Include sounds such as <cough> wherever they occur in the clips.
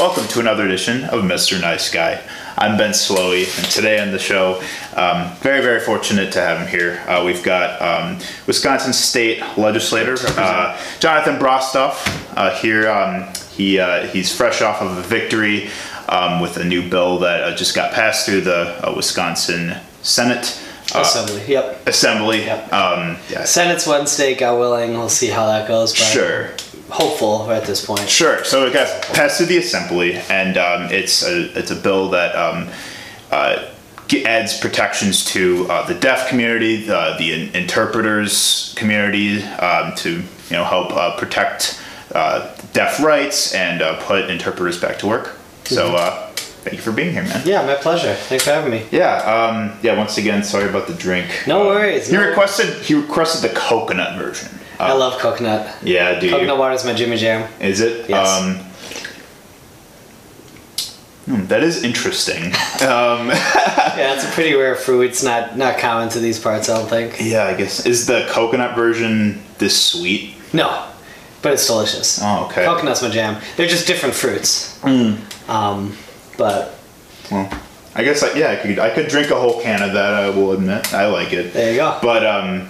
Welcome to another edition of Mr. Nice Guy. I'm Ben Slowey, and today on the show, um, very, very fortunate to have him here. Uh, we've got um, Wisconsin State legislator uh, Jonathan Brostoff uh, here. Um, he uh, he's fresh off of a victory um, with a new bill that uh, just got passed through the uh, Wisconsin Senate. Uh, Assembly. Yep. Assembly. Yep. Um, yeah. Senate's Wednesday. God willing, we'll see how that goes. But Sure. Hopeful at this point. Sure. So it got passed through the assembly, and um, it's a it's a bill that um, uh, adds protections to uh, the deaf community, the, the in- interpreters community, um, to you know help uh, protect uh, deaf rights and uh, put interpreters back to work. So uh, thank you for being here, man. Yeah, my pleasure. Thanks for having me. Yeah. Um, yeah. Once again, sorry about the drink. No Uh, worries, He no requested he requested the coconut version. I love coconut. Yeah. Do you? Coconut water is my Jimmy Jam. Is it? Yes. Um, hmm, that is interesting. <laughs> um, <laughs> Yeah, it's a pretty rare fruit. It's not not common to these parts. I don't think. yeah, I guess. Is the coconut version this sweet? No, but it's delicious. Oh, okay. Coconut's my jam. They're just different fruits. Mm. Um, but Well, I guess like yeah, I could I could drink a whole can of that. I will admit, I like it. there you go. But um,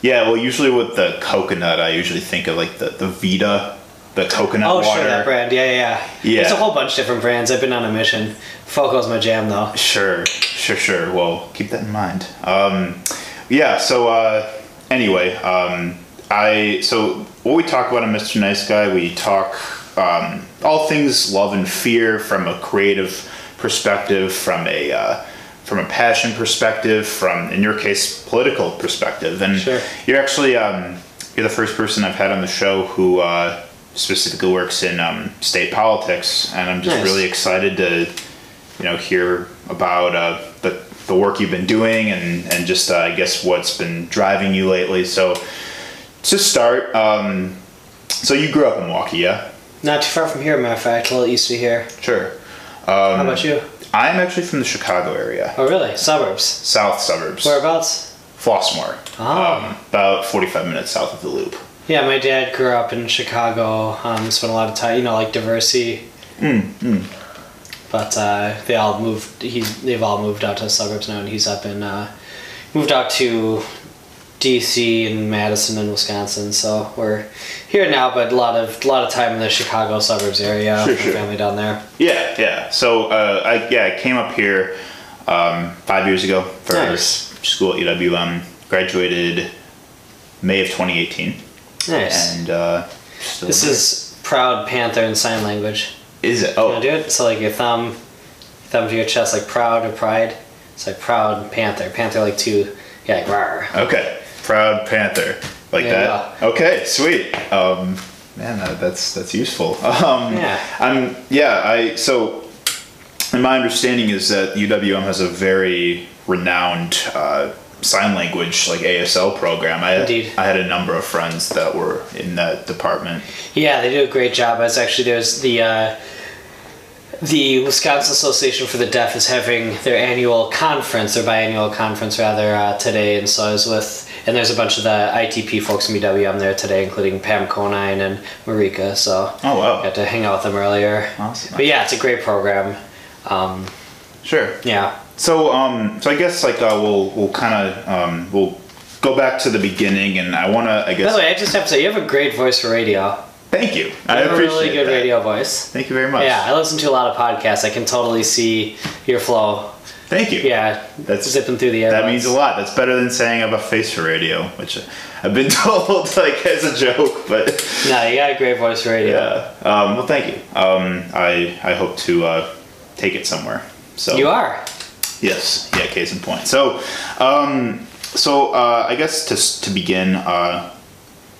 yeah. Well, usually with the coconut, I usually think of like the the Vita, the coconut oh, water. sure, that brand. Yeah, yeah, yeah. Yeah. There's a whole bunch of different brands. I've been on a mission. Foco's my jam, though. Sure, sure, sure. Well, keep that in mind. Um, yeah. So uh, anyway, um, I so what we talk about on Mr. Nice Guy, we talk um, all things love and fear from a creative perspective, from a uh, from a passion perspective, from in your case political perspective, and Sure. you're actually um, you're the first person I've had on the show who. Uh, specifically works in um, state politics and i'm just Nice. really excited to you know hear about uh, the the work you've been doing and and just uh, I guess what's been driving you lately. So to start, um, so you grew up in Milwaukee, yeah? Not too far from here, matter of fact, a little east of here. Sure. How about you? I'm actually from the Chicago area, Oh, really? Suburbs. south suburbs, Whereabouts? Flossmoor, Oh. um, about 45 minutes south of the Loop. Yeah, my dad grew up in Chicago. Um, spent a lot of time, you know, like diversity. Mm, But uh, they all moved. He's they've all moved out to the suburbs now, and he's up in uh, moved out to D.C. and Madison and Wisconsin. So we're here now, but a lot of a lot of time in the Chicago suburbs area. Sure, sure. Family down there. Yeah, yeah. So uh, I yeah I came up here um, five years ago for Nice. school at UWM. Graduated May of 2018, Nice. and uh, this there. is proud panther in sign language. is it? Oh, do it? So like your thumb, thumb to your chest, like proud or pride. It's like proud panther. Panther like two. Yeah, like rawr. Okay, Proud Panther, like you that. Okay, sweet. Um, man, that, that's that's useful. <laughs> Um, Yeah. I'm yeah. I so, and my understanding is that UWM has a very renowned uh, sign language like ASL program. I Indeed. I had a number of friends that were in that department. Yeah, they do a great job. It's actually there's the uh, the Wisconsin Association for the Deaf is having their annual conference, their biannual conference rather, uh, today, and so I was with and there's a bunch of the ITP folks from UWM there today, including Pam Conine and Marika. So Oh wow. got to hang out with them earlier. Awesome. But yeah, it's a great program. Um, Sure. yeah. So, um, so I guess like uh, we'll we'll kind of um, we'll go back to the beginning, and I want to I guess. By the way, I just have to say you have a great voice for radio. thank you. You I have a really good that. radio voice. Thank you very much. Yeah, I listen to a lot of podcasts. I can totally see your flow. Thank you. Yeah, That's zipping through the air. That means a lot. That's better than saying I have a face for radio, which I've been <laughs> told like as a joke, but No, you got a great voice for radio. yeah. Um, well, thank you. Um, I I hope to uh, take it somewhere. So You are. Yes. Yeah. Case in point. So, um, so uh, I guess to to begin, uh,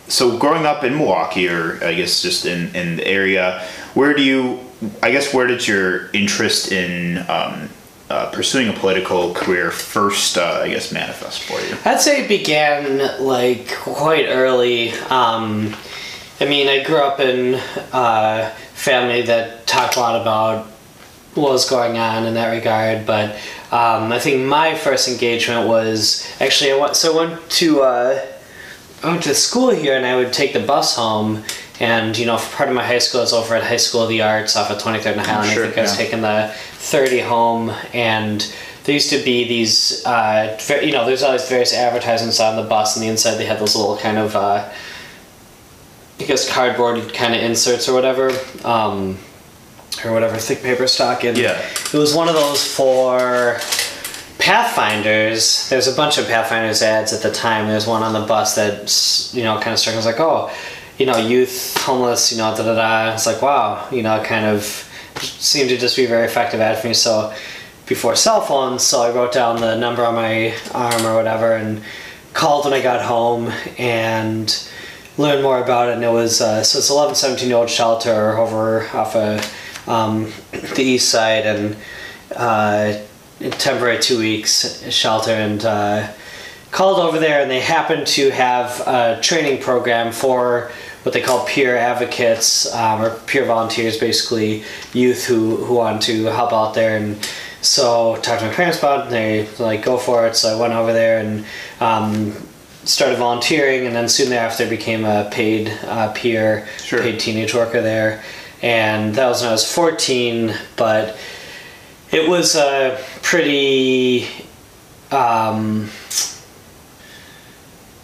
so growing up in Milwaukee, or I guess just in in the area, where do you? I guess where did your interest in um, uh, pursuing a political career first? Uh, I guess manifest for you. I'd say it began like quite early. Um, I mean, I grew up in a family that talked a lot about what was going on in that regard. But um, I think my first engagement was actually I went so I went to uh, I went to school here and I would take the bus home. And you know, for part of my high school, is over at High School of the Arts off of 23rd and Highland. Sure, I think I was yeah. taking the 30 home, and there used to be these, uh, you know, there's always various advertisements on the bus, and the inside they had those little kind of, uh, I guess, cardboard kind of inserts or whatever, um, or whatever, thick paper stock. And Yeah. it was one of those for Pathfinders. There's a bunch of Pathfinders ads at the time. There's one on the bus that, you know, kind of struck. me. I was like, oh, you know, youth, homeless, you know, da da da. It's like, wow, you know, kind of seemed to just be very effective ad for me. So before cell phones, so I wrote down the number on my arm or whatever and called when I got home and learned more about it. And it was, uh, so it's 11, 17 year old shelter over off of um, the east side and uh, temporary two weeks shelter and uh, called over there and they happened to have a training program for what they call peer advocates um, or peer volunteers basically youth who, who want to help out there. And so talked to my parents about it and they like go for it. So i went over there and um, started volunteering and then soon thereafter became a paid uh, peer Sure. paid teenage worker there. And that was when i was 14 but it was a pretty um,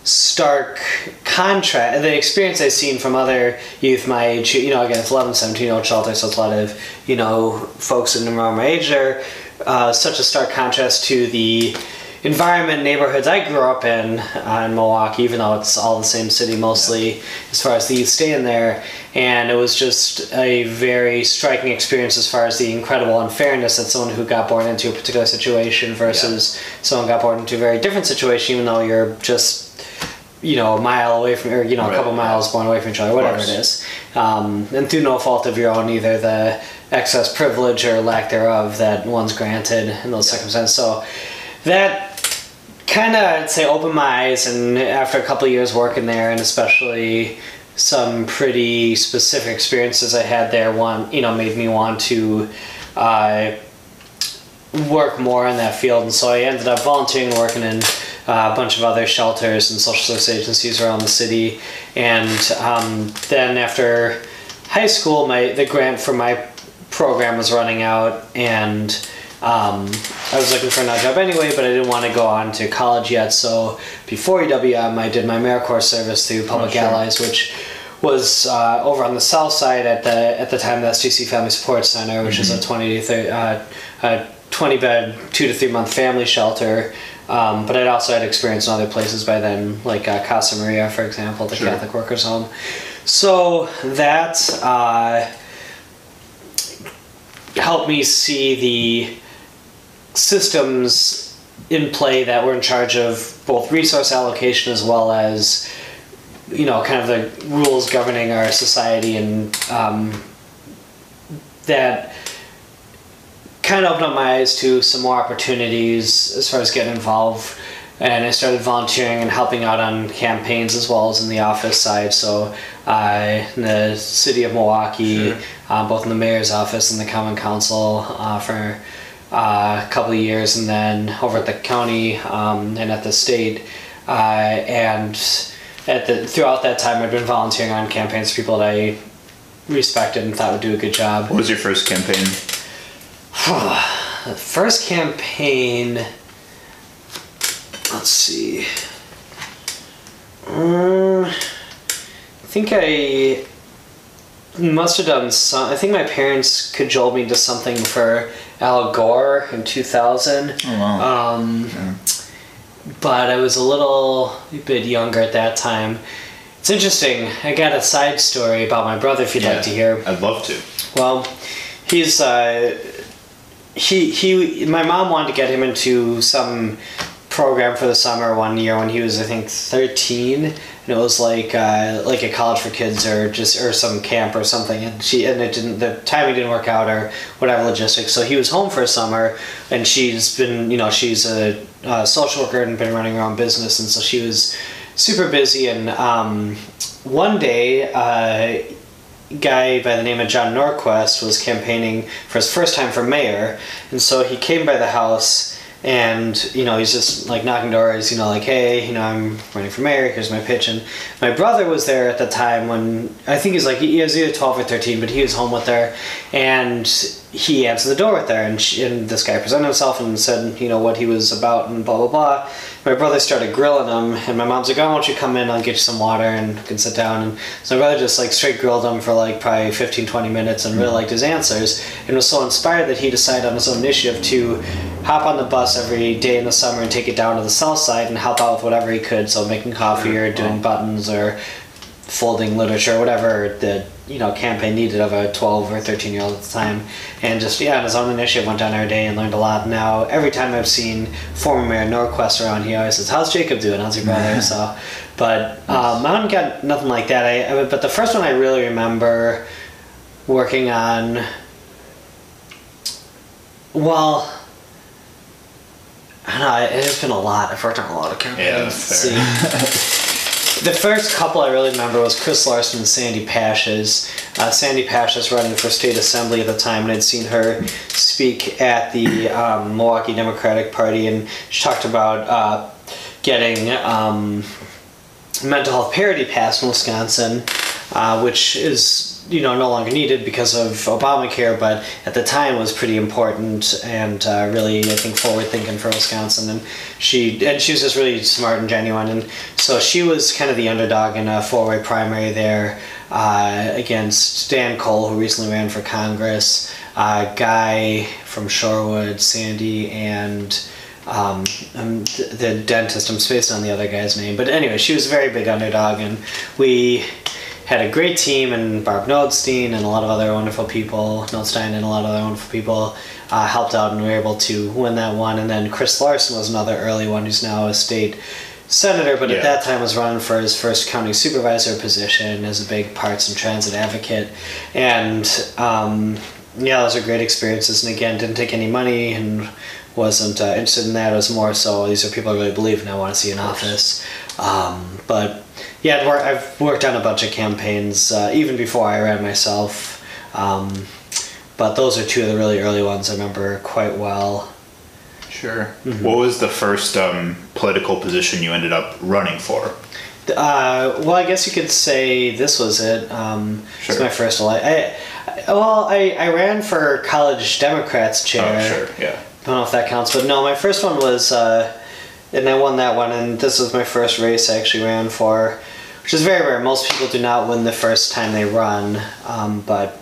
stark contrast. The experience I've seen from other youth my age, you know, again, it's 11, 17 year old shelter, so it's a lot of, you know, folks in around my age there. Uh, such a stark contrast to the environment neighborhoods I grew up in uh, in Milwaukee, even though it's all the same city mostly, as far as the youth stay in there. And it was just a very striking experience as far as the incredible unfairness that someone who got born into a particular situation versus someone got born into a very different situation, even though you're just you know a mile away from or you know a couple miles born away from each other whatever it is, um, and through no fault of your own either the excess privilege or lack thereof that one's granted in those circumstances. So that kind of I'd say opened my eyes and after a couple of years working there and especially some pretty specific experiences I had there one you know made me want to uh, work more in that field, and so I ended up volunteering, working in uh, a bunch of other shelters and social service agencies around the city, and um, then after high school, my the grant for my program was running out, and um, I was looking for another job anyway, but I didn't want to go on to college yet. So before UWM, I did my AmeriCorps service through Public sure. Allies, which was uh, over on the south side at the at the time the SGC Family Support Center, which is a twenty to 30, uh, a twenty bed, two to three month family shelter. Um, but I'd also had experience in other places by then, like uh, Casa Maria, for example, the Sure. Catholic Workers Home. So that uh, helped me see the systems in play that were in charge of both resource allocation as well as you know kind of the rules governing our society and um, that kind of opened up my eyes to some more opportunities as far as getting involved and I started volunteering and helping out on campaigns as well as in the office side. So, uh, in the city of Milwaukee, Sure. uh, both in the mayor's office and the common council uh, for uh, a couple of years, and then over at the county um, and at the state. Uh, and at the throughout that time, I've been volunteering on campaigns for people that I respected and thought would do a good job. What was your first campaign? <sighs> First campaign. Let's see. Um, I think I must have done some. I think my parents cajoled me into something for Al Gore in 2000. Oh wow. Um, Yeah. But I was a little bit younger at that time. It's interesting. I got a side story about my brother if you'd Yeah, like to hear. I'd love to. Well, he's uh, he he. My mom wanted to get him into some program for the summer one year when he was I think thirteen, and it was like uh, like a college for kids or just or some camp or something. And she and it didn't the timing didn't work out or whatever logistics. So he was home for a summer, and she's been you know she's a, a social worker and been running her own business, and so she was super busy. And um, one day. Uh, guy by the name of John Norquist was campaigning for his first time for mayor, and so he came by the house. And you know he's just like knocking doors, you know, like hey, you know I'm running for mayor. Here's my pitch. And my brother was there at the time when I think he's like he was either twelve or thirteen, but he was home with her, and he answered the door with her, and, she, and this guy presented himself and said, you know, what he was about and blah blah blah. My brother started grilling him, and my mom's like, "Oh, why don't you come in? I'll get you some water and you can sit down." And so my brother just like straight grilled him for like probably 15, 20 minutes and really mm-hmm. liked his answers, and was so inspired that he decided on his own initiative to hop on the bus every day in the summer and take it down to the south side and help out with whatever he could. So making coffee or doing buttons or folding literature or whatever the you know campaign needed of a 12 or 13 year old at the time. And just yeah on his own initiative went down every day and learned a lot. Now every time i've seen former mayor norquist around he always says how's jacob doing? How's your brother? So but <laughs> um, i haven't got nothing like that. I, I but the first one i really remember working on well I don't know, it has been a lot. I've worked on a lot of campaigns. Yeah, Let's fair. see. The first couple I really remember was Chris Larson and Sandy Pasch. Uh, Sandy Pasch's running for state assembly at the time, and I'd seen her speak at the um, Milwaukee Democratic Party, and she talked about uh, getting um, mental health parity passed in Wisconsin, uh, which is you know no longer needed because of Obamacare, but at the time was pretty important and uh, really I think forward thinking for Wisconsin. And she and she was just really smart and genuine, and so she was kind of the underdog in a four way primary there uh, against Dan Kohl, who recently ran for Congress, uh, Guy from Shorewood, Sandy, and. Um, um, th- the dentist, I'm spacing on the other guy's name, but anyway, she was a very big underdog, and we had a great team and Barb Nodstein and a lot of other wonderful people, Nodstein and a lot of other wonderful people uh, helped out and we were able to win that one. And then Chris Larson was another early one who's now a state senator, but Yeah. at that time was running for his first county supervisor position as a big parts and transit advocate. And um, yeah, those are great experiences. And again, didn't take any money and wasn't uh, interested in that. It was more so these are people I really believe and I want to see in office. Um, but yeah, I'd wor- I've worked on a bunch of campaigns uh, even before I ran myself. Um, but those are two of the really early ones I remember quite well. Sure. Mm-hmm. What was the first um, political position you ended up running for? Uh, well, I guess you could say this was it. Um, It's my first election. I, I, well, I, I ran for college Democrats chair. Oh, sure. Yeah. I don't know if that counts, but no, my first one was, uh, and I won that one, and this was my first race I actually ran for, which is very rare. Most people do not win the first time they run, um, but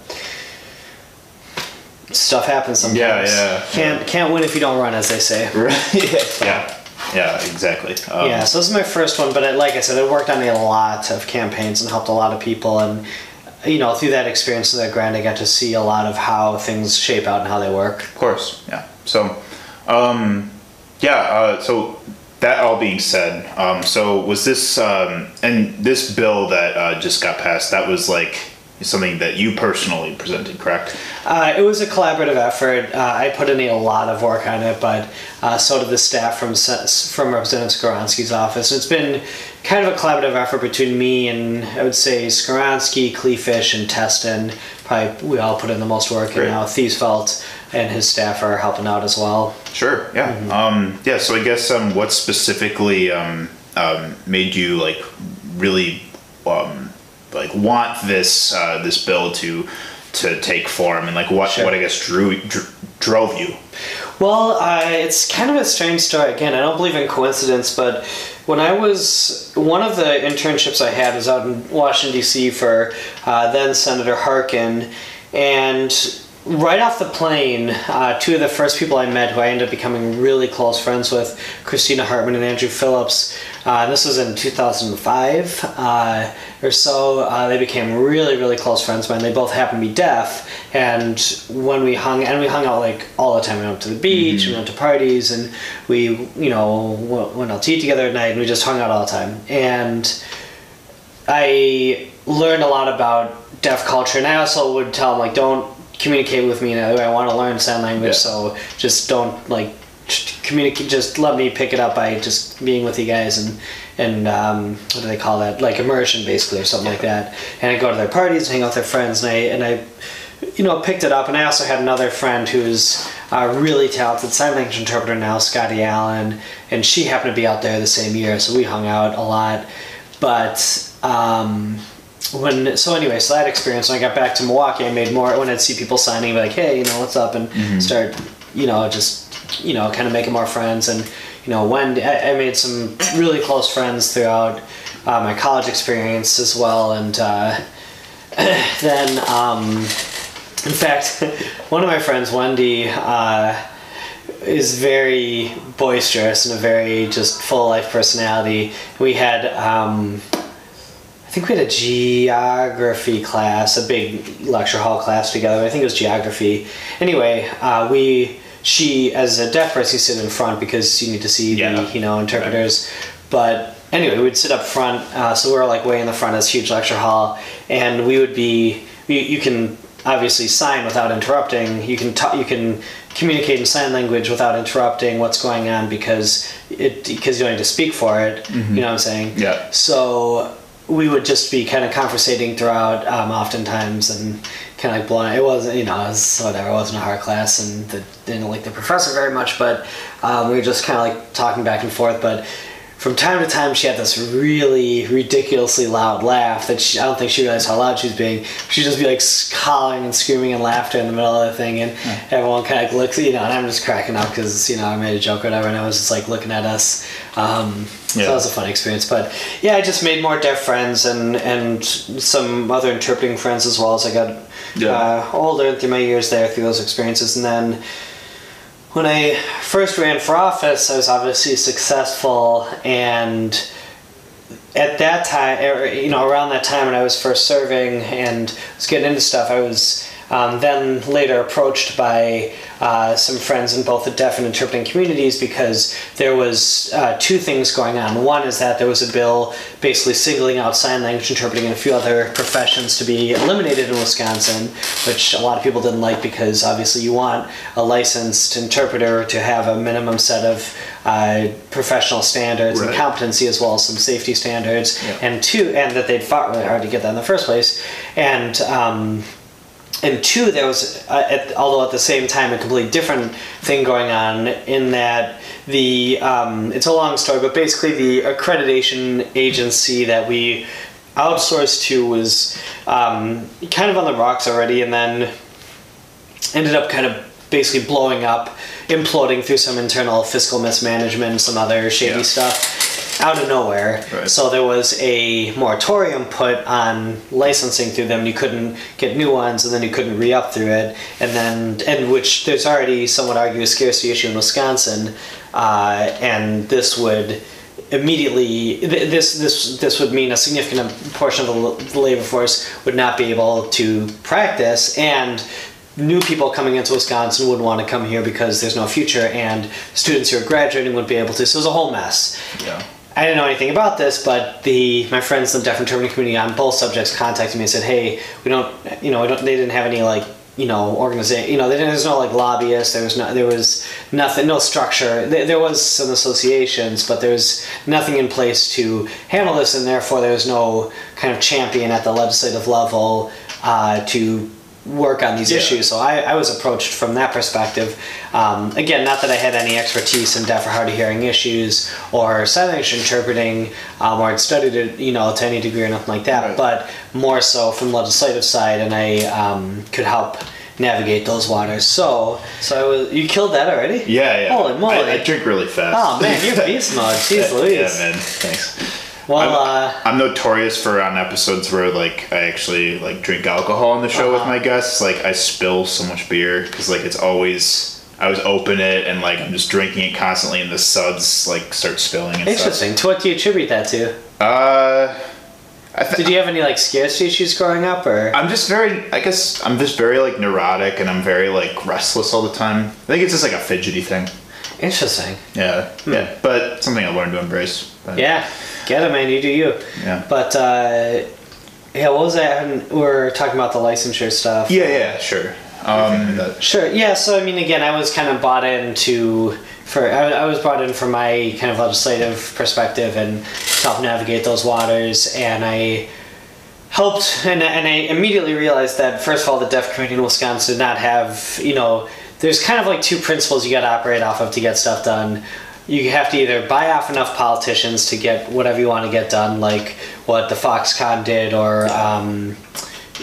stuff happens sometimes. Yeah, yeah, Can't can't win if you don't run, as they say. Right. <laughs> yeah. Yeah. Exactly. Um, yeah, so this is my first one, but I, like I said, I worked on a lot of campaigns and helped a lot of people, and you know, through that experience and that grind, I got to see a lot of how things shape out and how they work. Of course. Yeah. So, um, yeah. Uh, so that all being said, um, so was this um, and this bill that uh, just got passed? That was like something that you personally presented, correct? Uh, it was a collaborative effort. Uh, I put in a lot of work on it, but uh, so did the staff from from Representative Skowronski's office. It's been kind of a collaborative effort between me and I would say Skowronski, Kleefisch, and Testin. Probably we all put in the most work, and now Thiesfeldt and his staff are helping out as well. Sure. Yeah. Mm-hmm. Um, yeah. So I guess um, what specifically um, um, made you like really um, like want this uh, this bill to to take form and like what Sure. what I guess drew dr- drove you? Well, uh, it's kind of a strange story. Again, I don't believe in coincidence, but when I was one of the internships I had was out in Washington D.C. for uh, then Senator Harkin, and right off the plane, uh, two of the first people I met who I ended up becoming really close friends with, Christina Hartman and Andrew Phillips. Uh, and this was in 2005 uh, or so. Uh, they became really, really close friends of mine. They both happened to be deaf, and when we hung and we hung out like all the time. We went to the beach, we went to parties, and we, you know, went out to eat together at night, and we just hung out all the time. And I learned a lot about deaf culture, and I also would tell them like, don't communicate with me in any way. I want to learn sign language, Yeah. so just don't like communicate just let me pick it up by just being with you guys and and um, what do they call that? Like immersion basically or something like that. And i go to their parties hang out with their friends and i and i you know picked it up. And i also had another friend who's a really talented sign language interpreter now scotty allen and she happened to be out there the same year so we hung out a lot. But um, when so anyway, so that experience when I got back to Milwaukee, I made more when I'd see people signing, be like, hey, you know, what's up, and start, you know, just you know, kind of making more friends, and you know, when I, I made some really close friends throughout uh, my college experience as well, and uh, <clears throat> then um, in fact, <laughs> one of my friends, Wendy. Uh, is very boisterous and a very just full life personality. We had um, think we had a geography class, a big lecture hall class together. I think it was geography. Anyway, uh, we she as a deaf person you sit in front because you need to see Yeah. the you know interpreters. But anyway, we'd sit up front, uh, so we were like way in the front of this huge lecture hall, and we would be you, you can obviously sign without interrupting. You can ta- you can communicate in sign language without interrupting what's going on because it because you don't need to speak for it. You know what I'm saying? Yeah. So we would just be kind of conversating throughout, um, oftentimes, and kind of like blowing. It wasn't, you know, it was whatever. It wasn't a hard class, and the, didn't like the professor very much, but um, we were just kind of like talking back and forth. But from time to time, she had this really ridiculously loud laugh that she, I don't think she realized how loud she was being. She'd just be like hollering and screaming and laughter in the middle of the thing, and everyone kind of looks, you know, and I'm just cracking up because you know I made a joke or whatever, and I was just like looking at us. Um, So Yeah. that was a fun experience, but yeah, I just made more deaf friends and and some other interpreting friends as well as I got Yeah. uh, older through my years there through those experiences, and then when I first ran for office, I was obviously successful, and at that time, er, you know, around that time when I was first serving and was getting into stuff, I was um, then later approached by uh, some friends in both the deaf and interpreting communities because there was uh, two things going on. One is that there was a bill basically singling out sign language interpreting and a few other professions to be eliminated in Wisconsin, which a lot of people didn't like because obviously you want a licensed interpreter to have a minimum set of uh, professional standards and competency as well as some safety standards, Yeah. and two, and that they'd fought really hard to get that in the first place, and. Um, and two, there was, uh, at, although at the same time, a completely different thing going on in that the, um, it's a long story, but basically the accreditation agency that we outsourced to was um, kind of on the rocks already, and then ended up kind of basically blowing up, imploding through some internal fiscal mismanagement and some other shady Yeah. stuff out of nowhere. Right. So there was a moratorium put on licensing through them. You couldn't get new ones, and then you couldn't re up through it. And then, and which there's already, some would argue, a scarcity issue in Wisconsin, uh, and this would immediately th- this this this would mean a significant portion of the the labor force would not be able to practice and new people coming into Wisconsin would want to come here because there's no future and students who are graduating wouldn't be able to so it was a whole mess Yeah. I didn't know anything about this, but the my friends in the deaf and interpreting community on both subjects contacted me and said, "Hey, we don't, you know, we don't, they didn't have any like, you know, organization, you know, didn't, there's no like lobbyists. There was no, there was nothing, no structure. There, there was some associations, but there was nothing in place to handle this, and therefore there was no kind of champion at the legislative level uh, to work on these Yeah. issues. So I, I was approached from that perspective. Um, again, not that I had any expertise in deaf or hard of hearing issues or sign language interpreting, um, or had studied it, you know, to any degree or nothing like that, Right. but more so from the legislative side, and I um, could help navigate those waters. So, so I was. You killed that already? Yeah, yeah. Holy moly! I, I drink really fast. Oh man, you're beast mode. <laughs> Jeez Louise. Yeah, man. Thanks. Well, I'm, uh, I'm notorious for on episodes where like I actually like drink alcohol on the show with Uh-huh. my guests. Like I spill so much beer because like it's always I always open it and like I'm just drinking it constantly and the suds like start spilling and interesting. To what do you attribute that to? Uh, I think Did you have any like scarcity issues growing up, or? I'm just very I guess I'm just very like neurotic and I'm very like restless all the time. I think it's just like a fidgety thing. Interesting. Yeah, yeah. But something I learned to embrace. But, Hmm. Yeah, get it, man. You do you. Yeah. But uh, yeah, what was that? We are talking about the licensure stuff. Yeah, yeah, sure. Um, Sure. Yeah. So I mean, again, I was kind of bought into for I, I was brought in from my kind of legislative perspective and to help navigate those waters, and I helped and, and I immediately realized that first of all, the deaf community in Wisconsin did not have you know. There's kind of like two principles you got to operate off of to get stuff done. You have to either buy off enough politicians to get whatever you want to get done, like what the Foxconn did, or um,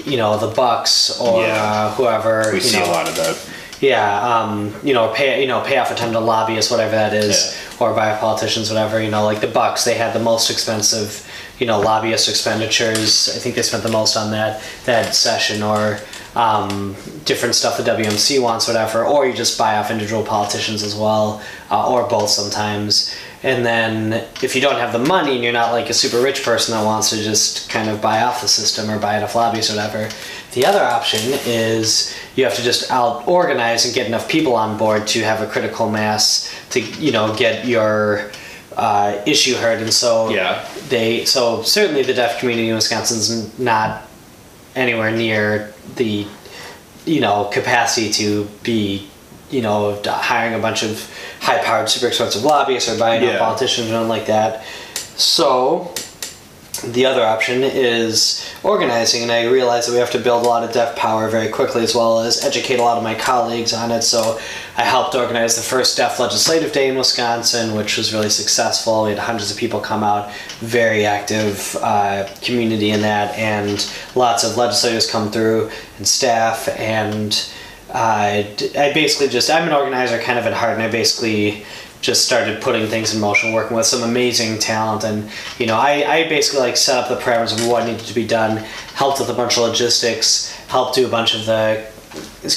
you know the Bucks, or Yeah. uh, whoever. we you see know, a lot of that. yeah, um, you know, pay you know pay off a ton to lobbyists, whatever that is, or by politicians, whatever. You know, like the Bucks, they had the most expensive, you know, lobbyist expenditures. I think they spent the most on that that session, or um, different stuff the WMC wants, whatever. Or you just buy off individual politicians as well, uh, or both sometimes. And then if you don't have the money and you're not like a super rich person that wants to just kind of buy off the system or buy it off lobbyists or whatever, the other option is you have to just out organize and get enough people on board to have a critical mass to you know get your uh, issue heard. And so Yeah. they so certainly the deaf community in Wisconsin's not anywhere near the you know capacity to be you know hiring a bunch of high powered super expensive lobbyists or buying Yeah. up politicians or nothing like that. So the other option is organizing, and I realize that we have to build a lot of deaf power very quickly, as well as educate a lot of my colleagues on it. So I helped organize the first deaf legislative day in Wisconsin, which was really successful. We had hundreds of people come out, very active uh, community in that, and lots of legislators come through and staff. And uh, I basically just I'm an organizer kind of at heart, and I basically just started putting things in motion, working with some amazing talent, and you know, I, I basically like set up the parameters of what needed to be done, helped with a bunch of logistics, helped do a bunch of the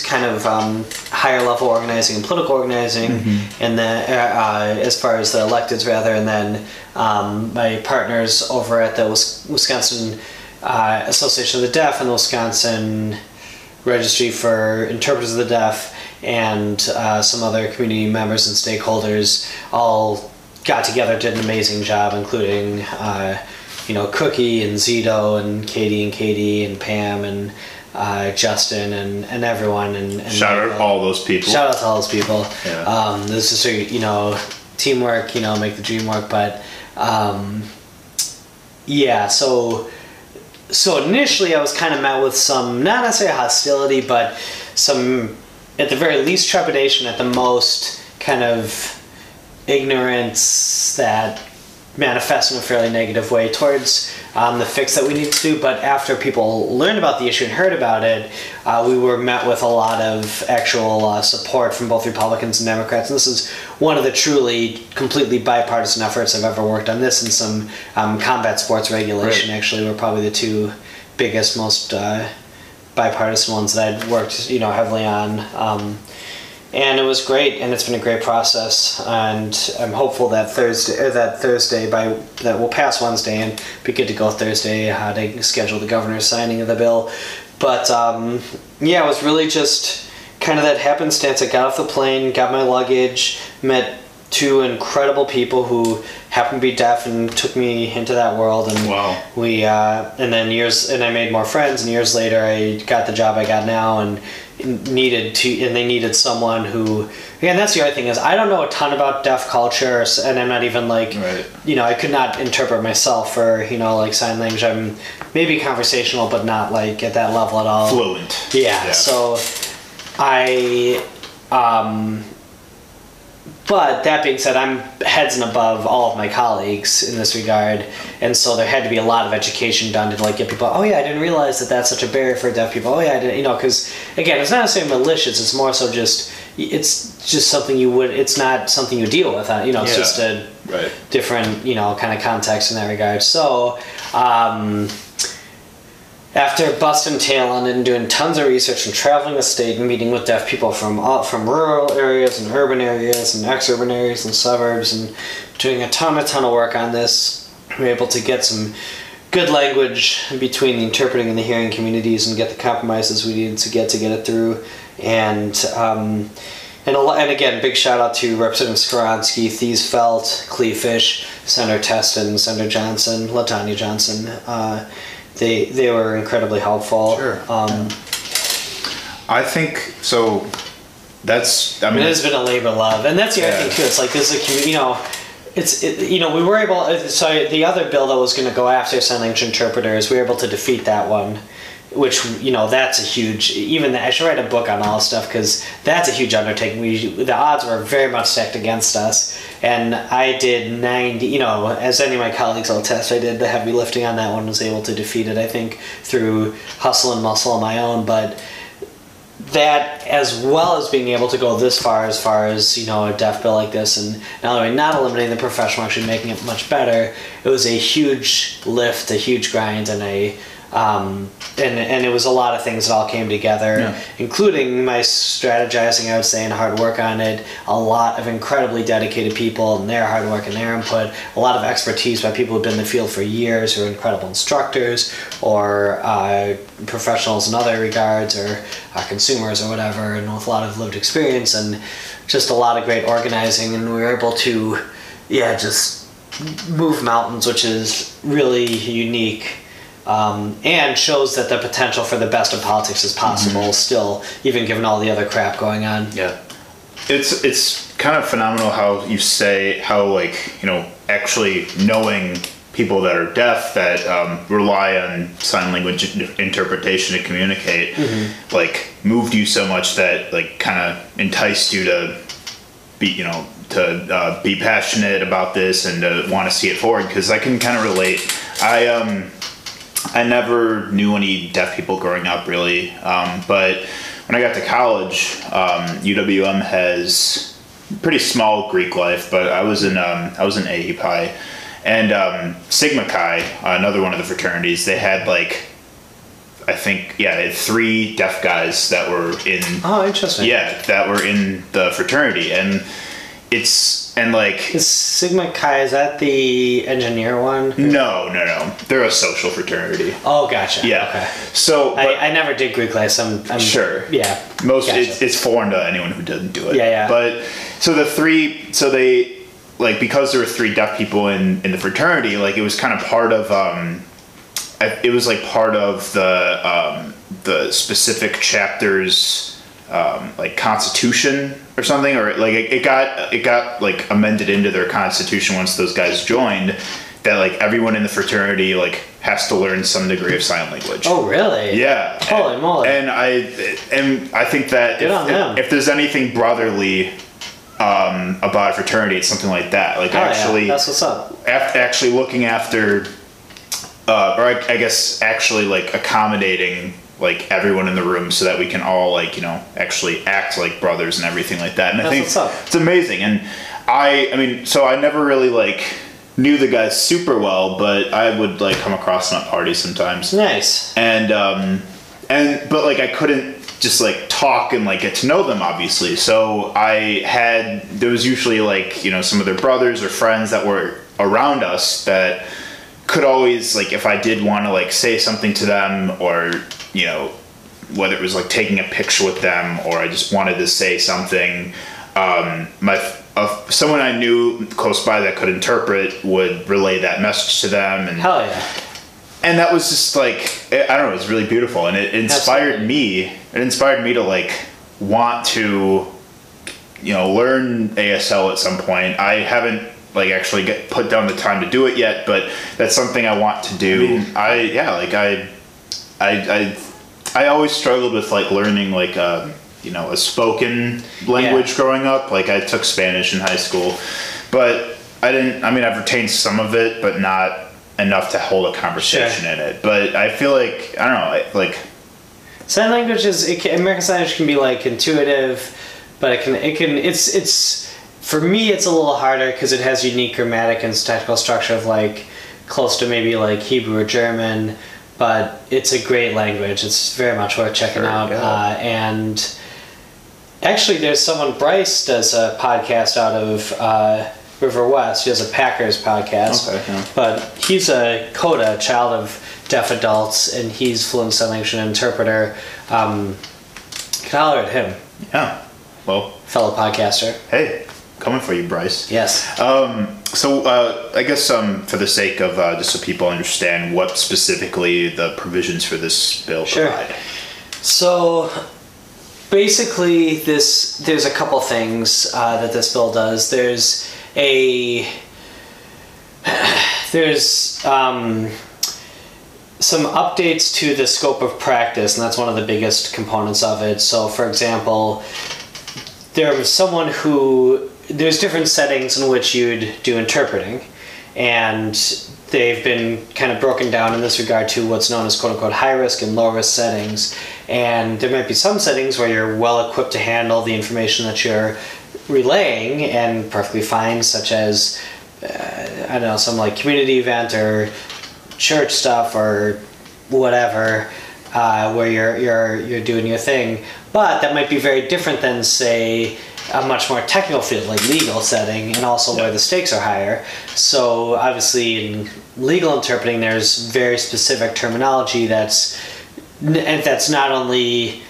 kind of um, higher level organizing and political organizing, and then uh, uh, as far as the electeds rather, and then um, my partners over at the Wisconsin uh, Association of the Deaf and the Wisconsin Registry for Interpreters of the Deaf and uh, some other community members and stakeholders all got together, did an amazing job, including uh, you know Cookie and Zito and Katie and Katie and Pam and uh, Justin and, and everyone and, and Shout out all those people. Shout out to all those people. Yeah. Um, this is a, you know teamwork, you know, make the dream work. But um, yeah, so so initially I was kind of met with some not necessarily hostility, but some at the very least trepidation, at the most kind of ignorance that manifests in a fairly negative way towards um, the fix that we need to do. But after people learned about the issue and heard about it, uh, we were met with a lot of actual uh, support from both Republicans and Democrats. And this is one of the truly completely bipartisan efforts I've ever worked on. This and some um, combat sports regulation Right. actually were probably the two biggest, most uh, bipartisan ones that I'd worked, you know, heavily on. Um, and it was great, and it's been a great process. And I'm hopeful that Thursday, or that Thursday by that will pass Wednesday, and be good to go Thursday. How to schedule the governor's signing of the bill, but um, yeah, it was really just kind of that happenstance. I got off the plane, got my luggage, met two incredible people who happened to be deaf and took me into that world and Wow. we uh, and then years and I made more friends and years later I got the job I got now and needed to and they needed someone who again that's the other thing is I don't know a ton about deaf culture and I'm not even like Right. you know I could not interpret myself for you know like sign language I'm maybe conversational but not like at that level at all Fluent. yeah, so I um but that being said, I'm heads and above all of my colleagues in this regard, and so there had to be a lot of education done to like get people. Oh yeah, I didn't realize that that's such a barrier for deaf people. Oh yeah, I didn't, you know, because again, it's not necessarily malicious. It's more so just it's just something you would. It's not something you deal with. uh, You know, it's Yeah. just a Right. different, you know, kind of context in that regard. So, um, after busting tail on it and doing tons of research and traveling the state and meeting with deaf people from all, from rural areas and urban areas and ex-urban areas and suburbs and doing a ton, a ton of work on this, we were able to get some good language between the interpreting and the hearing communities and get the compromises we needed to get to get it through. And um, and, and again, big shout out to Representative Skowronski, Thiesfeldt, Kleefisch, Senator Testin, Senator Johnson, LaTonya Johnson. Uh, they they were incredibly helpful. Sure. Um, I think so. That's I mean, It has been a labor of love, and that's the other thing too. It's like this is a community. You know, it's it, you know we were able. uh, So the other bill that was going to go after sign language interpreters, we were able to defeat that one. Which you know that's a huge. Even that, I should write a book on all this stuff because that's a huge undertaking. We the odds were very much stacked against us, and I did ninety. You know, as any of my colleagues will attest, I did the heavy lifting on that one. Was able to defeat it. I think through hustle and muscle on my own, but that as well as being able to go this far as far as you know a deaf bill like this and not only not eliminating the professional actually making it much better it was a huge lift a huge grind and a um, and, and it was a lot of things that all came together Yeah. including my strategizing I would say and hard work on it. A lot of incredibly dedicated people and their hard work and their input. A lot of expertise by people who've been in the field for years who are incredible instructors or uh, professionals in other regards or uh, consumers or whatever and with a lot of lived experience and just a lot of great organizing. And we were able to yeah just move mountains which is really unique um, and shows that the potential for the best of politics is possible still even given all the other crap going on Yeah. It's it's kind of phenomenal how you say how like you know actually knowing people that are deaf that um, rely on sign language interpretation to communicate like moved you so much that like kind of enticed you to be you know to uh, be passionate about this and to want to see it forward because I can kind of relate. I um I never knew any deaf people growing up really, um, but when I got to college, um, UWM has pretty small Greek life, but I was in um, I was in AE Pi, and um, Sigma Chi, another one of the fraternities, they had like I think yeah, they had three deaf guys that were in oh interesting. Yeah that were in the fraternity, and it's and like is sigma chi is that the engineer one? No no no. They're a social fraternity. Oh gotcha. Yeah. Okay. So but, I, I never did Greek life, so I'm, I'm Sure. Yeah, most Gotcha. it's, it's foreign to anyone who doesn't do it. Yeah, yeah. but so the three so they like because there were three deaf people in in the fraternity like it was kind of part of um it was like part of the um the specific chapters um, like constitution or something or like it, it got it got like amended into their constitution once those guys joined that like everyone in the fraternity like has to learn some degree of sign language Oh, really? yeah. Holy and, moly. And I and I think that Good if, if, if there's anything brotherly um, about a fraternity, it's something like that. Like Oh, yeah, actually, that's what's up. actually looking after, uh, or I, I guess actually like accommodating like everyone in the room so that we can all like you know actually act like brothers and everything like that. And I think up. it's amazing. And I, I mean, so I never really like knew the guys super well, but I would like come across them at parties sometimes Nice. and um and but like i couldn't just like talk and like get to know them obviously so i had there was usually like you know some of their brothers or friends that were around us that could always like if i did want to like say something to them or you know whether it was like taking a picture with them or i just wanted to say something um my uh, someone i knew close by that could interpret would relay that message to them and Hell yeah. and that was just like I don't know, it was really beautiful, and it inspired Absolutely. me. It inspired me to like want to, you know, learn ASL at some point. I haven't like actually get put down the time to do it yet, but that's something I want to do. I, yeah, like I, I, I, I always struggled with like learning like a you know a spoken language Yeah. growing up. Like I took Spanish in high school, but I didn't. I mean, I've retained some of it, but not enough to hold a conversation Sure. in it. But I feel like I don't know, like Sign language is it can, American Sign Language can be like intuitive, but it can it can it's it's for me it's a little harder because it has unique grammatic and technical structure of like close to maybe like Hebrew or German, but it's a great language. It's very much worth checking Sure, out. Uh, and actually, there's someone Bryce does a podcast out of uh, River West. He has a Packers podcast. Okay, yeah. But he's a coda, child of deaf adults, and he's fluent sign language and interpreter. Um, can holler at him, yeah. Well, fellow podcaster. hey, coming for you, Bryce. Yes. Um, so uh, I guess um, for the sake of uh, just so people understand what specifically the provisions for this bill Sure. provide. So, basically this there's a couple things uh, that this bill does. There's a <sighs> there's um, some updates to the scope of practice, and that's one of the biggest components of it. So, for example, there was someone who there's different settings in which you'd do interpreting, and they've been kind of broken down in this regard to what's known as quote unquote high risk and low risk settings. And there might be some settings where you're well equipped to handle the information that you're relaying and perfectly fine, such as uh, I don't know, some like community event or church stuff or whatever, uh, where you're you're you're doing your thing. But that might be very different than say a much more technical field like legal setting and also where the stakes are higher. So obviously in legal interpreting there's very specific terminology that's and that's not only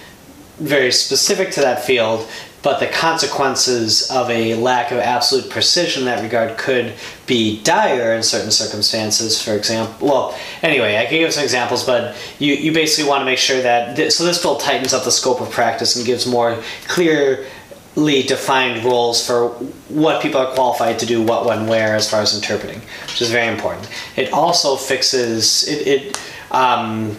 very specific to that field, but the consequences of a lack of absolute precision in that regard could be dire in certain circumstances. For example, well, anyway, I can give some examples, but you, you basically want to make sure that this, so this bill tightens up the scope of practice and gives more clearly defined roles for what people are qualified to do what, when, where as far as interpreting, which is very important. It also fixes it. it um,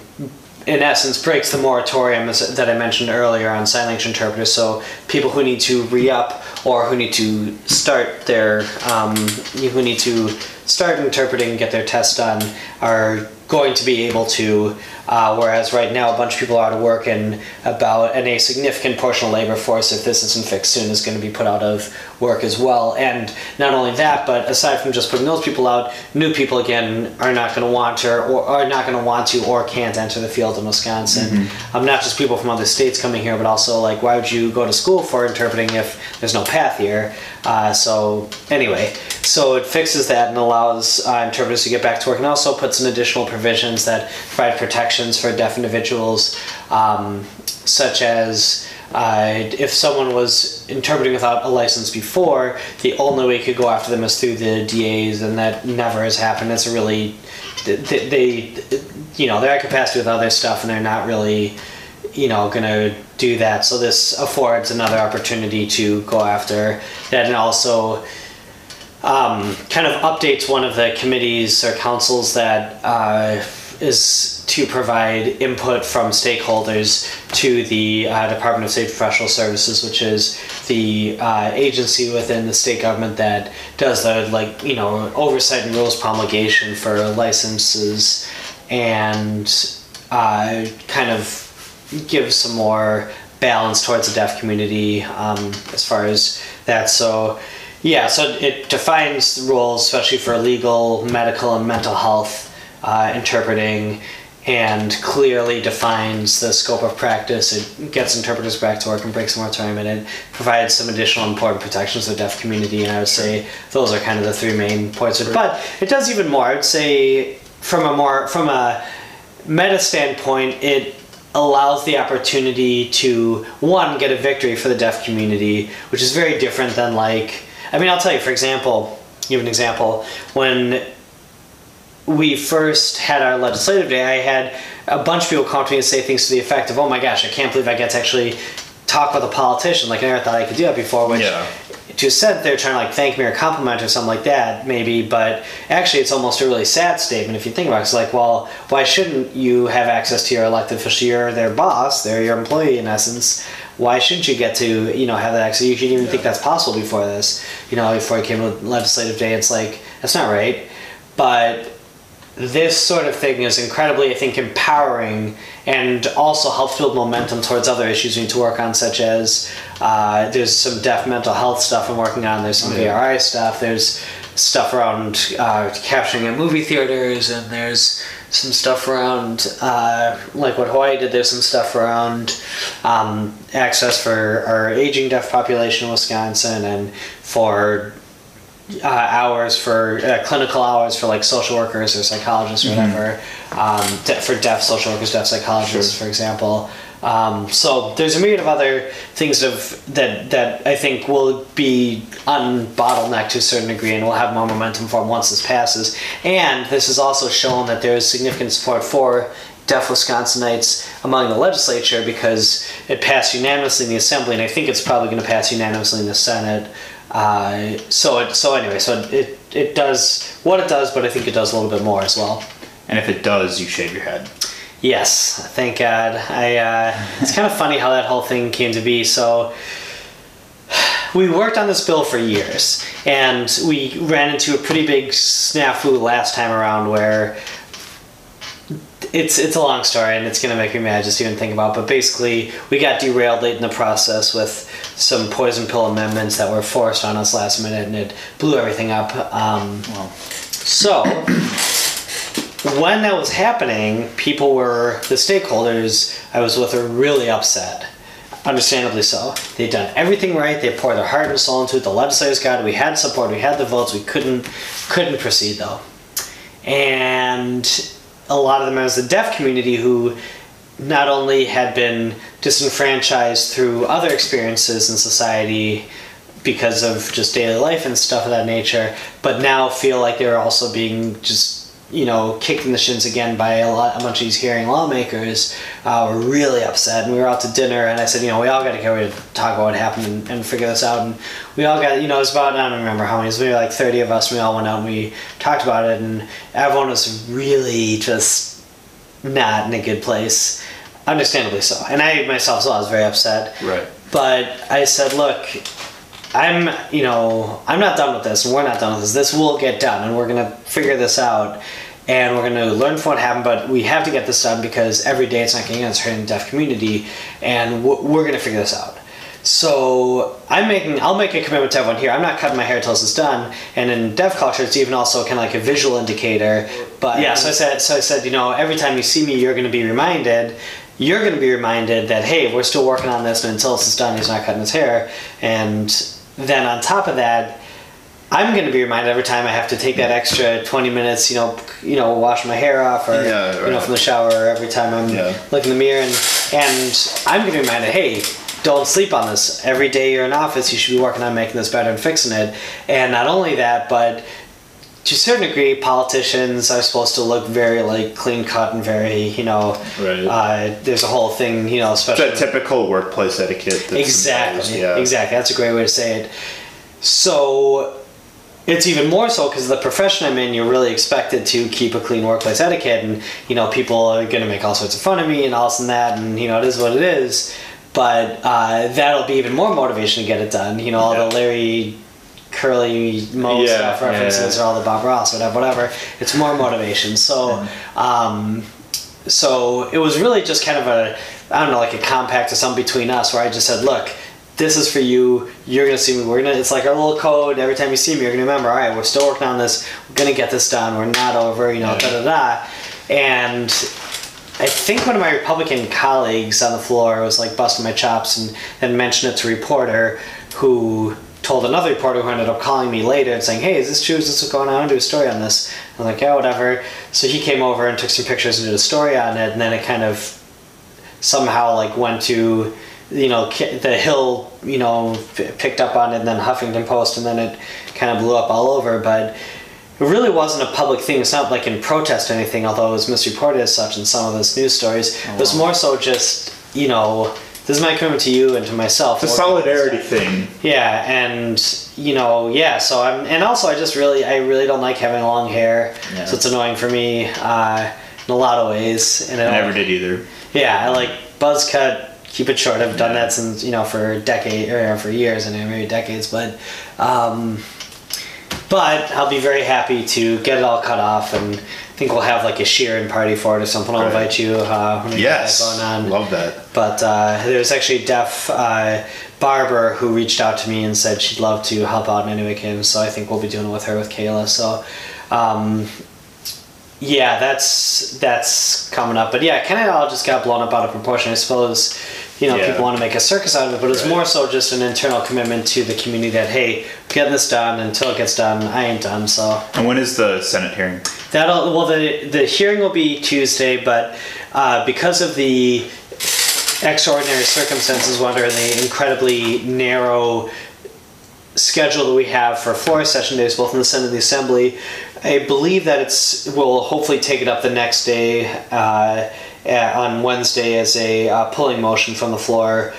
in essence breaks the moratorium that I mentioned earlier on sign language interpreters. So people who need to re-up or who need to start their um, who need to start interpreting get their test done are going to be able to uh, whereas right now, a bunch of people are out of work, and about and a significant portion of the labor force, if this isn't fixed soon, is going to be put out of work as well. And not only that, but aside from just putting those people out, new people again are not going to want to or are not going to want to or can't enter the field in Wisconsin. Mm-hmm. Um, not just people from other states coming here, but also like why would you go to school for interpreting if there's no path here? Uh, so anyway, so it fixes that and allows uh, interpreters to get back to work, and also puts in additional provisions that provide protection protections for deaf individuals, um, such as uh, if someone was interpreting without a license before, the only way you could go after them is through the DAs, and that never has happened. It's really they, they you know they're at capacity with other stuff, and they're not really you know gonna do that. So this affords another opportunity to go after that, and also. Um, kind of updates one of the committees or councils that uh, is to provide input from stakeholders to the uh, Department of State Professional Services, which is the uh, agency within the state government that does the like you know oversight and rules promulgation for licenses and uh, kind of give some more balance towards the deaf community um, as far as that. So. Yeah, so it defines rules, especially for legal, medical, and mental health uh, interpreting and clearly defines the scope of practice. It gets interpreters back to work and breaks the moratorium, and it provides some additional important protections to the deaf community. And I would say those are kind of the three main points. But it does even more. I would say from a more from a meta standpoint, it allows the opportunity to one get a victory for the deaf community, which is very different than like. I mean, I'll tell you. For example, give an example when we first had our legislative day, I had a bunch of people come to me and say things to the effect of, "Oh my gosh, I can't believe I get to actually talk with a politician. Like I never thought I could do that before." Which, yeah. to a extent, they're trying to like thank me or compliment or something like that, maybe. But actually, it's almost a really sad statement if you think about it. It's like, well, why shouldn't you have access to your elected official? You're their boss. They're your employee in essence why shouldn't you get to you know have that access? You shouldn't even yeah. think that's possible before this. You know, before it came to legislative day, it's like that's not right. But this sort of thing is incredibly, I think, empowering and also helps build momentum towards other issues we need to work on, such as uh, there's some deaf mental health stuff I'm working on, there's some yeah. VRI stuff, there's stuff around uh, capturing in movie theaters, and there's some stuff around, uh, like what Hawaii did, there's some stuff around um, access for our aging deaf population in Wisconsin and for uh, hours for uh, clinical hours for like social workers or psychologists or mm-hmm. whatever um, de- for deaf social workers deaf psychologists sure. for example um, so there's a myriad of other things of that that I think will be unbottlenecked to a certain degree and will have more momentum for once this passes. And this has also shown that there is significant support for deaf Wisconsinites among the legislature because it passed unanimously in the assembly, and I think it's probably going to pass unanimously in the Senate. Uh, so it, so anyway, so it it does what it does, but I think it does a little bit more as well. And if it does, you shave your head. Yes, thank God. I uh, it's kind of funny how that whole thing came to be. So we worked on this bill for years, and we ran into a pretty big snafu last time around where it's it's a long story and it's gonna make me mad just even think about. It. But basically, we got derailed late in the process with some poison pill amendments that were forced on us last minute, and it blew everything up. Um, Well, so when that was happening, people were the stakeholders I was with were really upset. Understandably so. They'd done everything right. They poured their heart and soul into it. The legislators got it. We had support. We had the votes. We couldn't couldn't proceed though. And a lot of the members of the deaf community who not only had been disenfranchised through other experiences in society because of just daily life and stuff of that nature, but now feel like they're also being just you know kicked in the shins again by a, lot, a bunch of these hearing lawmakers uh, were really upset. And we were out to dinner, and I said, you know, we all got to get ready to talk about what happened and, and figure this out. And we all got, you know, it was about I don't remember how many, it was maybe like thirty of us. And we all went out and we talked about it, and everyone was really just not in a good place. Understandably so. And I myself, so I was very upset. right. But I said, look, I'm, you know, I'm not done with this, and we're not done with this. This will get done, and we're gonna figure this out, and we're gonna learn from what happened. But we have to get this done because every day it's not getting answered in the deaf community, and we're gonna figure this out. So I'm making, I'll make a commitment to everyone here. I'm not cutting my hair until this is done. And in deaf culture, it's even also kind of like a visual indicator. But yeah, so I said, so I said, you know, every time you see me, you're gonna be reminded you're going to be reminded that hey we're still working on this and until this is done he's not cutting his hair and then on top of that i'm going to be reminded every time i have to take that extra 20 minutes you know you know wash my hair off or Yeah, you know from the shower or every time i'm Yeah. looking in the mirror. And and i'm going to be reminded hey don't sleep on this. Every day you're in office you should be working on making this better and fixing it. And not only that but to a certain degree, politicians are supposed to look very like clean cut and very, you know, Right. uh, there's a whole thing, you know, especially That typical workplace etiquette. That's exactly, yeah. exactly. That's a great way to say it. So it's even more so because the profession I'm in, you're really expected to keep a clean workplace etiquette, and you know people are going to make all sorts of fun of me and all this and that, and you know it is what it is. But uh, that'll be even more motivation to get it done. You know all Yeah. the Larry Curly Moe Yeah, stuff yeah, references yeah. or all the Bob Ross whatever whatever. It's more motivation. So. Um, so it was really just kind of a I don't know like a compact or something between us where I just said, look, this is for you. You're gonna see me. We're gonna. It's like our little code. Every time you see me, you're gonna remember. All right, we're still working on this. We're gonna get this done. We're not over. You know, Yeah. da da da. And I think one of my Republican colleagues on the floor was like busting my chops and then mentioned it to a reporter who told another reporter who ended up calling me later and saying, "Hey, is this true? Is this what's going on? Do a story on this." I'm like, "Yeah, whatever." So he came over and took some pictures and did a story on it, and then it kind of somehow like went to you know the hill you know picked up on it and then huffington post and then it kind of blew up all over but it really wasn't a public thing it's not like in protest or anything although it was misreported as such in some of those news stories it was oh, more so just you know this is my commitment to you and to myself The solidarity thing. yeah and you know yeah so i'm and also i just really i really don't like having long hair Yeah. so it's annoying for me uh, in a lot of ways and I it never did either. yeah, I like buzz cut, keep it short. I've done Yeah. that since you know for a decade or for years and maybe decades, but um, but I'll be very happy to get it all cut off and I think we'll have like a shearing party for it or something. I'll Right. invite you uh, when we Yes. get that going on. Love that. But uh, there was actually a deaf uh, barber who reached out to me and said she'd love to help out in any way can. So I think we'll be doing it with her with Kayla. So um, yeah, that's that's coming up. But yeah, kind of all just got blown up out of proportion. I suppose you know Yeah. people want to make a circus out of it, but it's Right. more so just an internal commitment to the community that hey, getting this done until it gets done, I ain't done. So And when is the Senate hearing? That'll well the the hearing will be Tuesday, but uh, because of the extraordinary circumstances under and the incredibly narrow schedule that we have for floor session days, both in the Senate and the Assembly, I believe that it's we'll hopefully take it up the next day, uh, on Wednesday as a uh, pulling motion from the floor.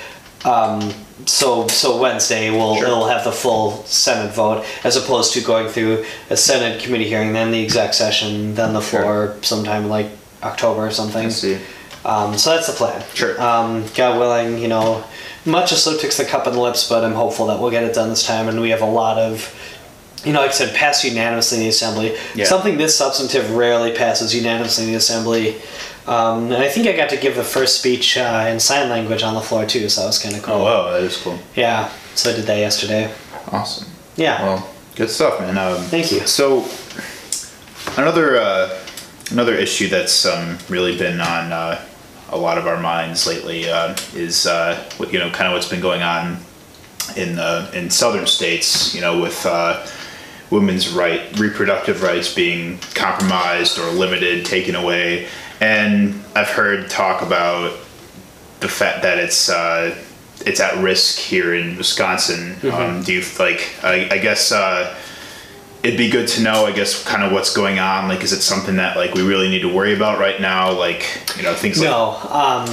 Um, so so Wednesday will Sure. it'll have the full Senate vote as opposed to going through a Senate committee hearing, then the exec session, then the Sure. floor sometime like October or something. I see. Um, so that's the plan. Sure. Um, God willing, you know, much as slow takes the cup and the lips, but I'm hopeful that we'll get it done this time. And we have a lot of, you know, like I said, passed unanimously in the assembly. Yeah. Something this substantive rarely passes unanimously in the assembly. Um, and I think I got to give the first speech uh, in sign language on the floor too, so that was kind of cool. Oh wow, that is cool. Yeah, so I did that yesterday. Awesome. Yeah. Well, good stuff, man. Um, Thank you. So, another uh, another issue that's um, really been on uh, a lot of our minds lately uh, is uh, what you know, kind of what's been going on in the in southern states. You know, with uh, women's right reproductive rights being compromised or limited, taken away, and I've heard talk about the fact that it's uh, it's at risk here in Wisconsin. Um, do you like? I, I guess uh, it'd be good to know. I guess kind of what's going on. Like, is it something that like we really need to worry about right now? Like, you know, things like No. Um,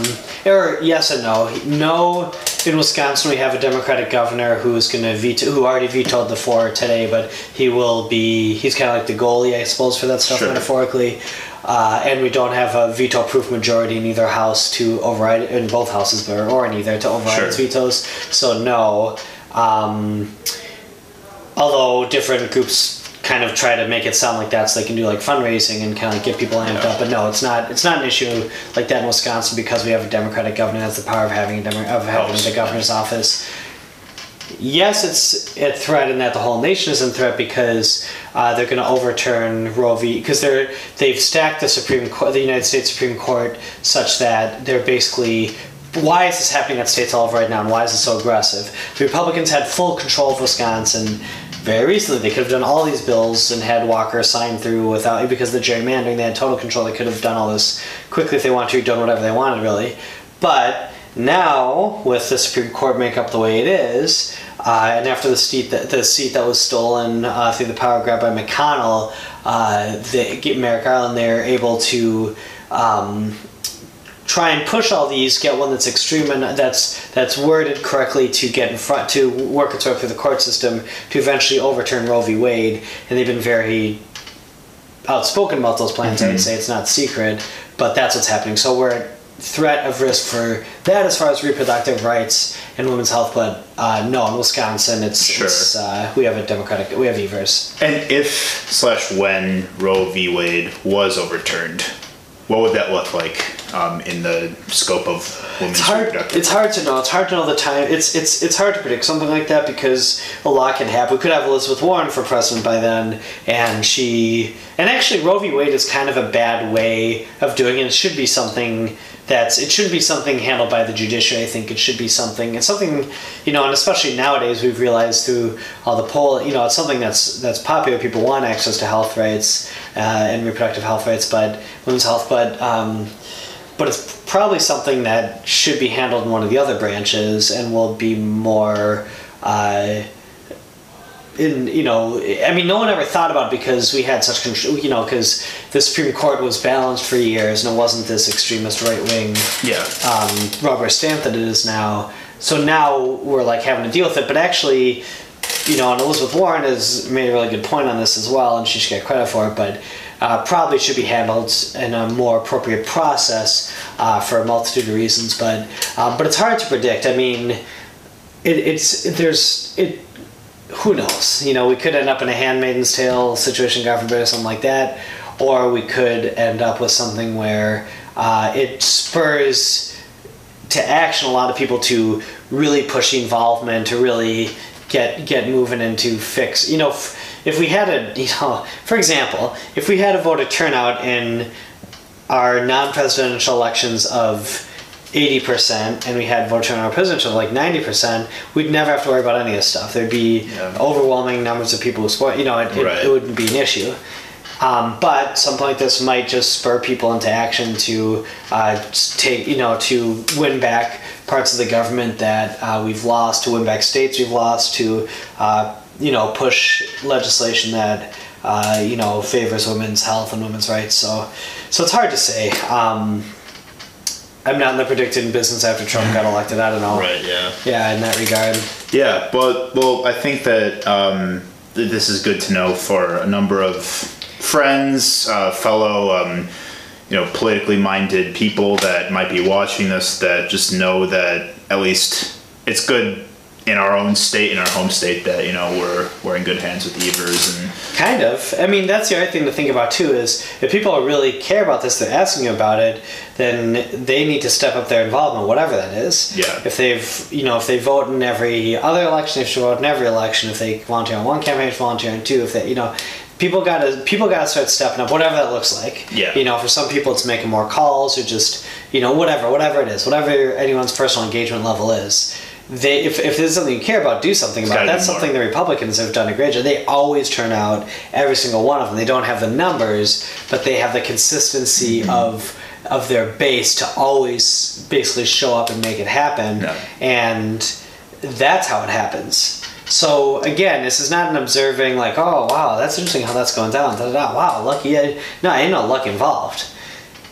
or yes and no. No. In Wisconsin, we have a Democratic governor who's going to veto, who already vetoed the four today, but he will be. He's kind of like the goalie, I suppose, for that stuff Sure. metaphorically. Uh, and we don't have a veto-proof majority in either house to override in both houses, but or in either to override Sure. its vetoes. So no. Um, although different groups kind of try to make it sound like that so they can do like fundraising and kind of like get people amped Yeah. up but no it's not it's not an issue like that in wisconsin because we have a democratic governor that has the power of having a Demo- of having the governor's office yes it's a threat in that the whole nation is in threat because uh, they're going to overturn roe v because they're they've stacked the supreme court the united states supreme court such that they're basically why is this happening at states all over right now and why is it so aggressive? The republicans had full control of wisconsin very recently they could have done all these bills and had walker sign through without because of the gerrymandering they had total control. They could have done all this quickly if they wanted to done whatever they wanted really. But now, with the Supreme Court makeup the way it is, uh, and after the seat that the seat that was stolen uh, through the power grab by McConnell, uh, they, get Merrick Garland, they're able to um, try and push all these, get one that's extreme and that's that's worded correctly to get in front to work its way through the court system to eventually overturn Roe v. Wade, and they've been very outspoken about those plans. I would say it's not secret, but that's what's happening. So we're threat of risk for that as far as reproductive rights and women's health, but uh, no, in Wisconsin, it's, Sure. it's uh, we have a democratic, we have Evers. And if slash when Roe v. Wade was overturned, what would that look like um, in the scope of women's It's hard. reproductive? It's hard to know. It's hard to know the time. It's it's it's hard to predict something like that because a lot can happen. We could have Elizabeth Warren for president by then, and she and actually Roe v. Wade is kind of a bad way of doing it. It should be something that's it shouldn't be something handled by the judiciary. I think it should be something. It's something you know, and especially nowadays we've realized through all the poll. You know, it's something that's that's popular. People want access to health rights uh, and reproductive health rights, but women's health, but. Um, but it's probably something that should be handled in one of the other branches and will be more uh, in you know i mean no one ever thought about it because we had such control you know because the supreme court was balanced for years and it wasn't this extremist right wing yeah. um, rubber stamp that it is now. So now we're like having to deal with it. But actually, you know, and Elizabeth Warren has made a really good point on this as well, and she should get credit for it. But uh, probably should be handled in a more appropriate process uh, for a multitude of reasons. But um, but it's hard to predict. I mean, it, it's there's it. Who knows? You know, we could end up in a Handmaid's Tale situation, God forbid, or something like that, or we could end up with something where uh, it spurs to action a lot of people to really push involvement to really get get moving and to fix you know if, if we had a <laughs> you know for example if we had a voter turnout in our non-presidential elections of 80% and we had voter turnout in our presidential of like 90% we'd never have to worry about any of this stuff there'd be Yeah. overwhelming numbers of people who support you know it, it, Right. it wouldn't be an issue um, but something like this might just spur people into action to uh, take, you know, to win back parts of the government that uh, we've lost, to win back states we've lost, to, uh, you know, push legislation that, uh, you know, favors women's health and women's rights. So, so it's hard to say. Um, I'm not in the predicted business after Trump got elected. I don't know. Right. Yeah. Yeah, in that regard. Yeah, but well, I think that um, th- this is good to know for a number of friends, uh, fellow, um, you know, politically minded people that might be watching this that just know that at least it's good in our own state, in our home state, that you know we're we're in good hands with Evers and Kind of. I mean, that's the other thing to think about too. Is if people really care about this, they're asking you about it, then they need to step up their involvement, whatever that is. Yeah. If they've, you know, if they vote in every other election, they should vote in every election. If they volunteer on one campaign, they volunteer on two. If they, you know, people gotta people gotta start stepping up, whatever that looks like. Yeah. You know, for some people, it's making more calls or just, you know, whatever, whatever it is, whatever anyone's personal engagement level is. They, if, if there's something you care about, do something about. it. That's something the Republicans have done a great job. They always turn out every single one of them. They don't have the numbers, but they have the consistency Mm-hmm. of of their base to always basically show up and make it happen. Yeah. And that's how it happens. So again, this is not an observing like, oh wow, that's interesting how that's going down. Da, da, da. Wow, lucky. I, no, ain't no luck involved.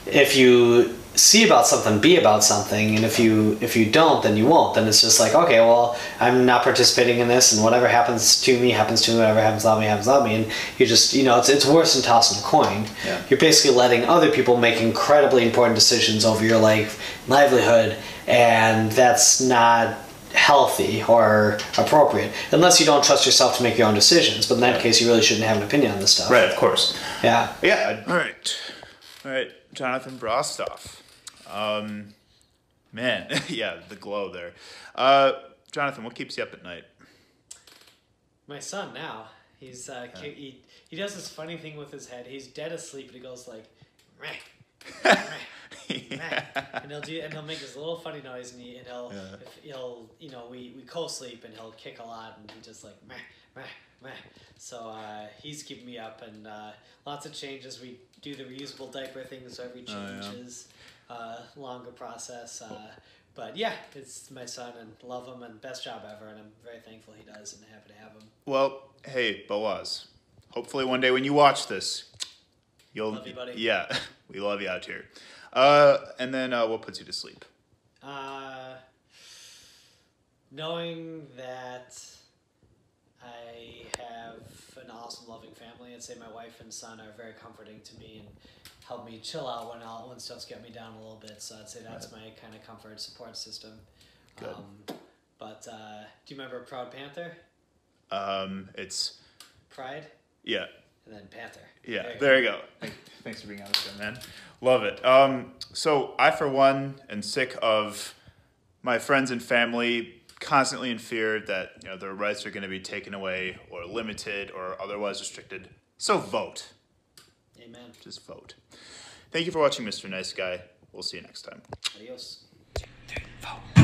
If you see about something, be about something, and if you if you don't, then you won't. Then it's just like, okay, well, I'm not participating in this, and whatever happens to me happens to me. Whatever happens to me happens to me, and you just you know it's it's worse than tossing a coin. Yeah. You're basically letting other people make incredibly important decisions over your life livelihood, and that's not healthy or appropriate unless you don't trust yourself to make your own decisions but in that case you really shouldn't have an opinion on this stuff right, of course. yeah Yeah. All right. All right. Jonathan Brostoff. Um, man, <laughs> yeah, the glow there. Uh, Jonathan, what keeps you up at night? My son now, he's uh, ki- he he does this funny thing with his head. He's dead asleep, and he goes like, meh, meh, meh, <laughs> and he'll do and he'll make this little funny noise, and, he, and he'll Yeah. if he'll you know we we co-sleep, and he'll kick a lot, and he just like meh meh meh. So uh, he's keeping me up, and uh, lots of changes. We do the reusable diaper thing, so every Oh, yeah. change is uh, longer process. Uh, but yeah, it's my son, and love him, and best job ever, and I'm very thankful he does, and happy to have him. Well, hey, Boaz. Hopefully, one day when you watch this, you'll. Love you, buddy. Yeah, <laughs> we love you out here. Uh, and then uh, what puts you to sleep? Uh, knowing that I have an awesome, loving family, I'd say my wife and son are very comforting to me and help me chill out when I'll, when stuff's got me down a little bit. So I'd say that's my kind of comfort support system. Good. Um, but uh, do you remember Proud Panther? Um, it's Pride yeah, and then Panther. yeah. you There you go. Thanks for being honest, there, man. Love it. Um, so I, for one, am sick of my friends and family constantly in fear that you know their rights are going to be taken away or limited or otherwise restricted. So vote. Amen. Just vote. Thank you for watching, Mr. Nice Guy. We'll see you next time. Adios. vote.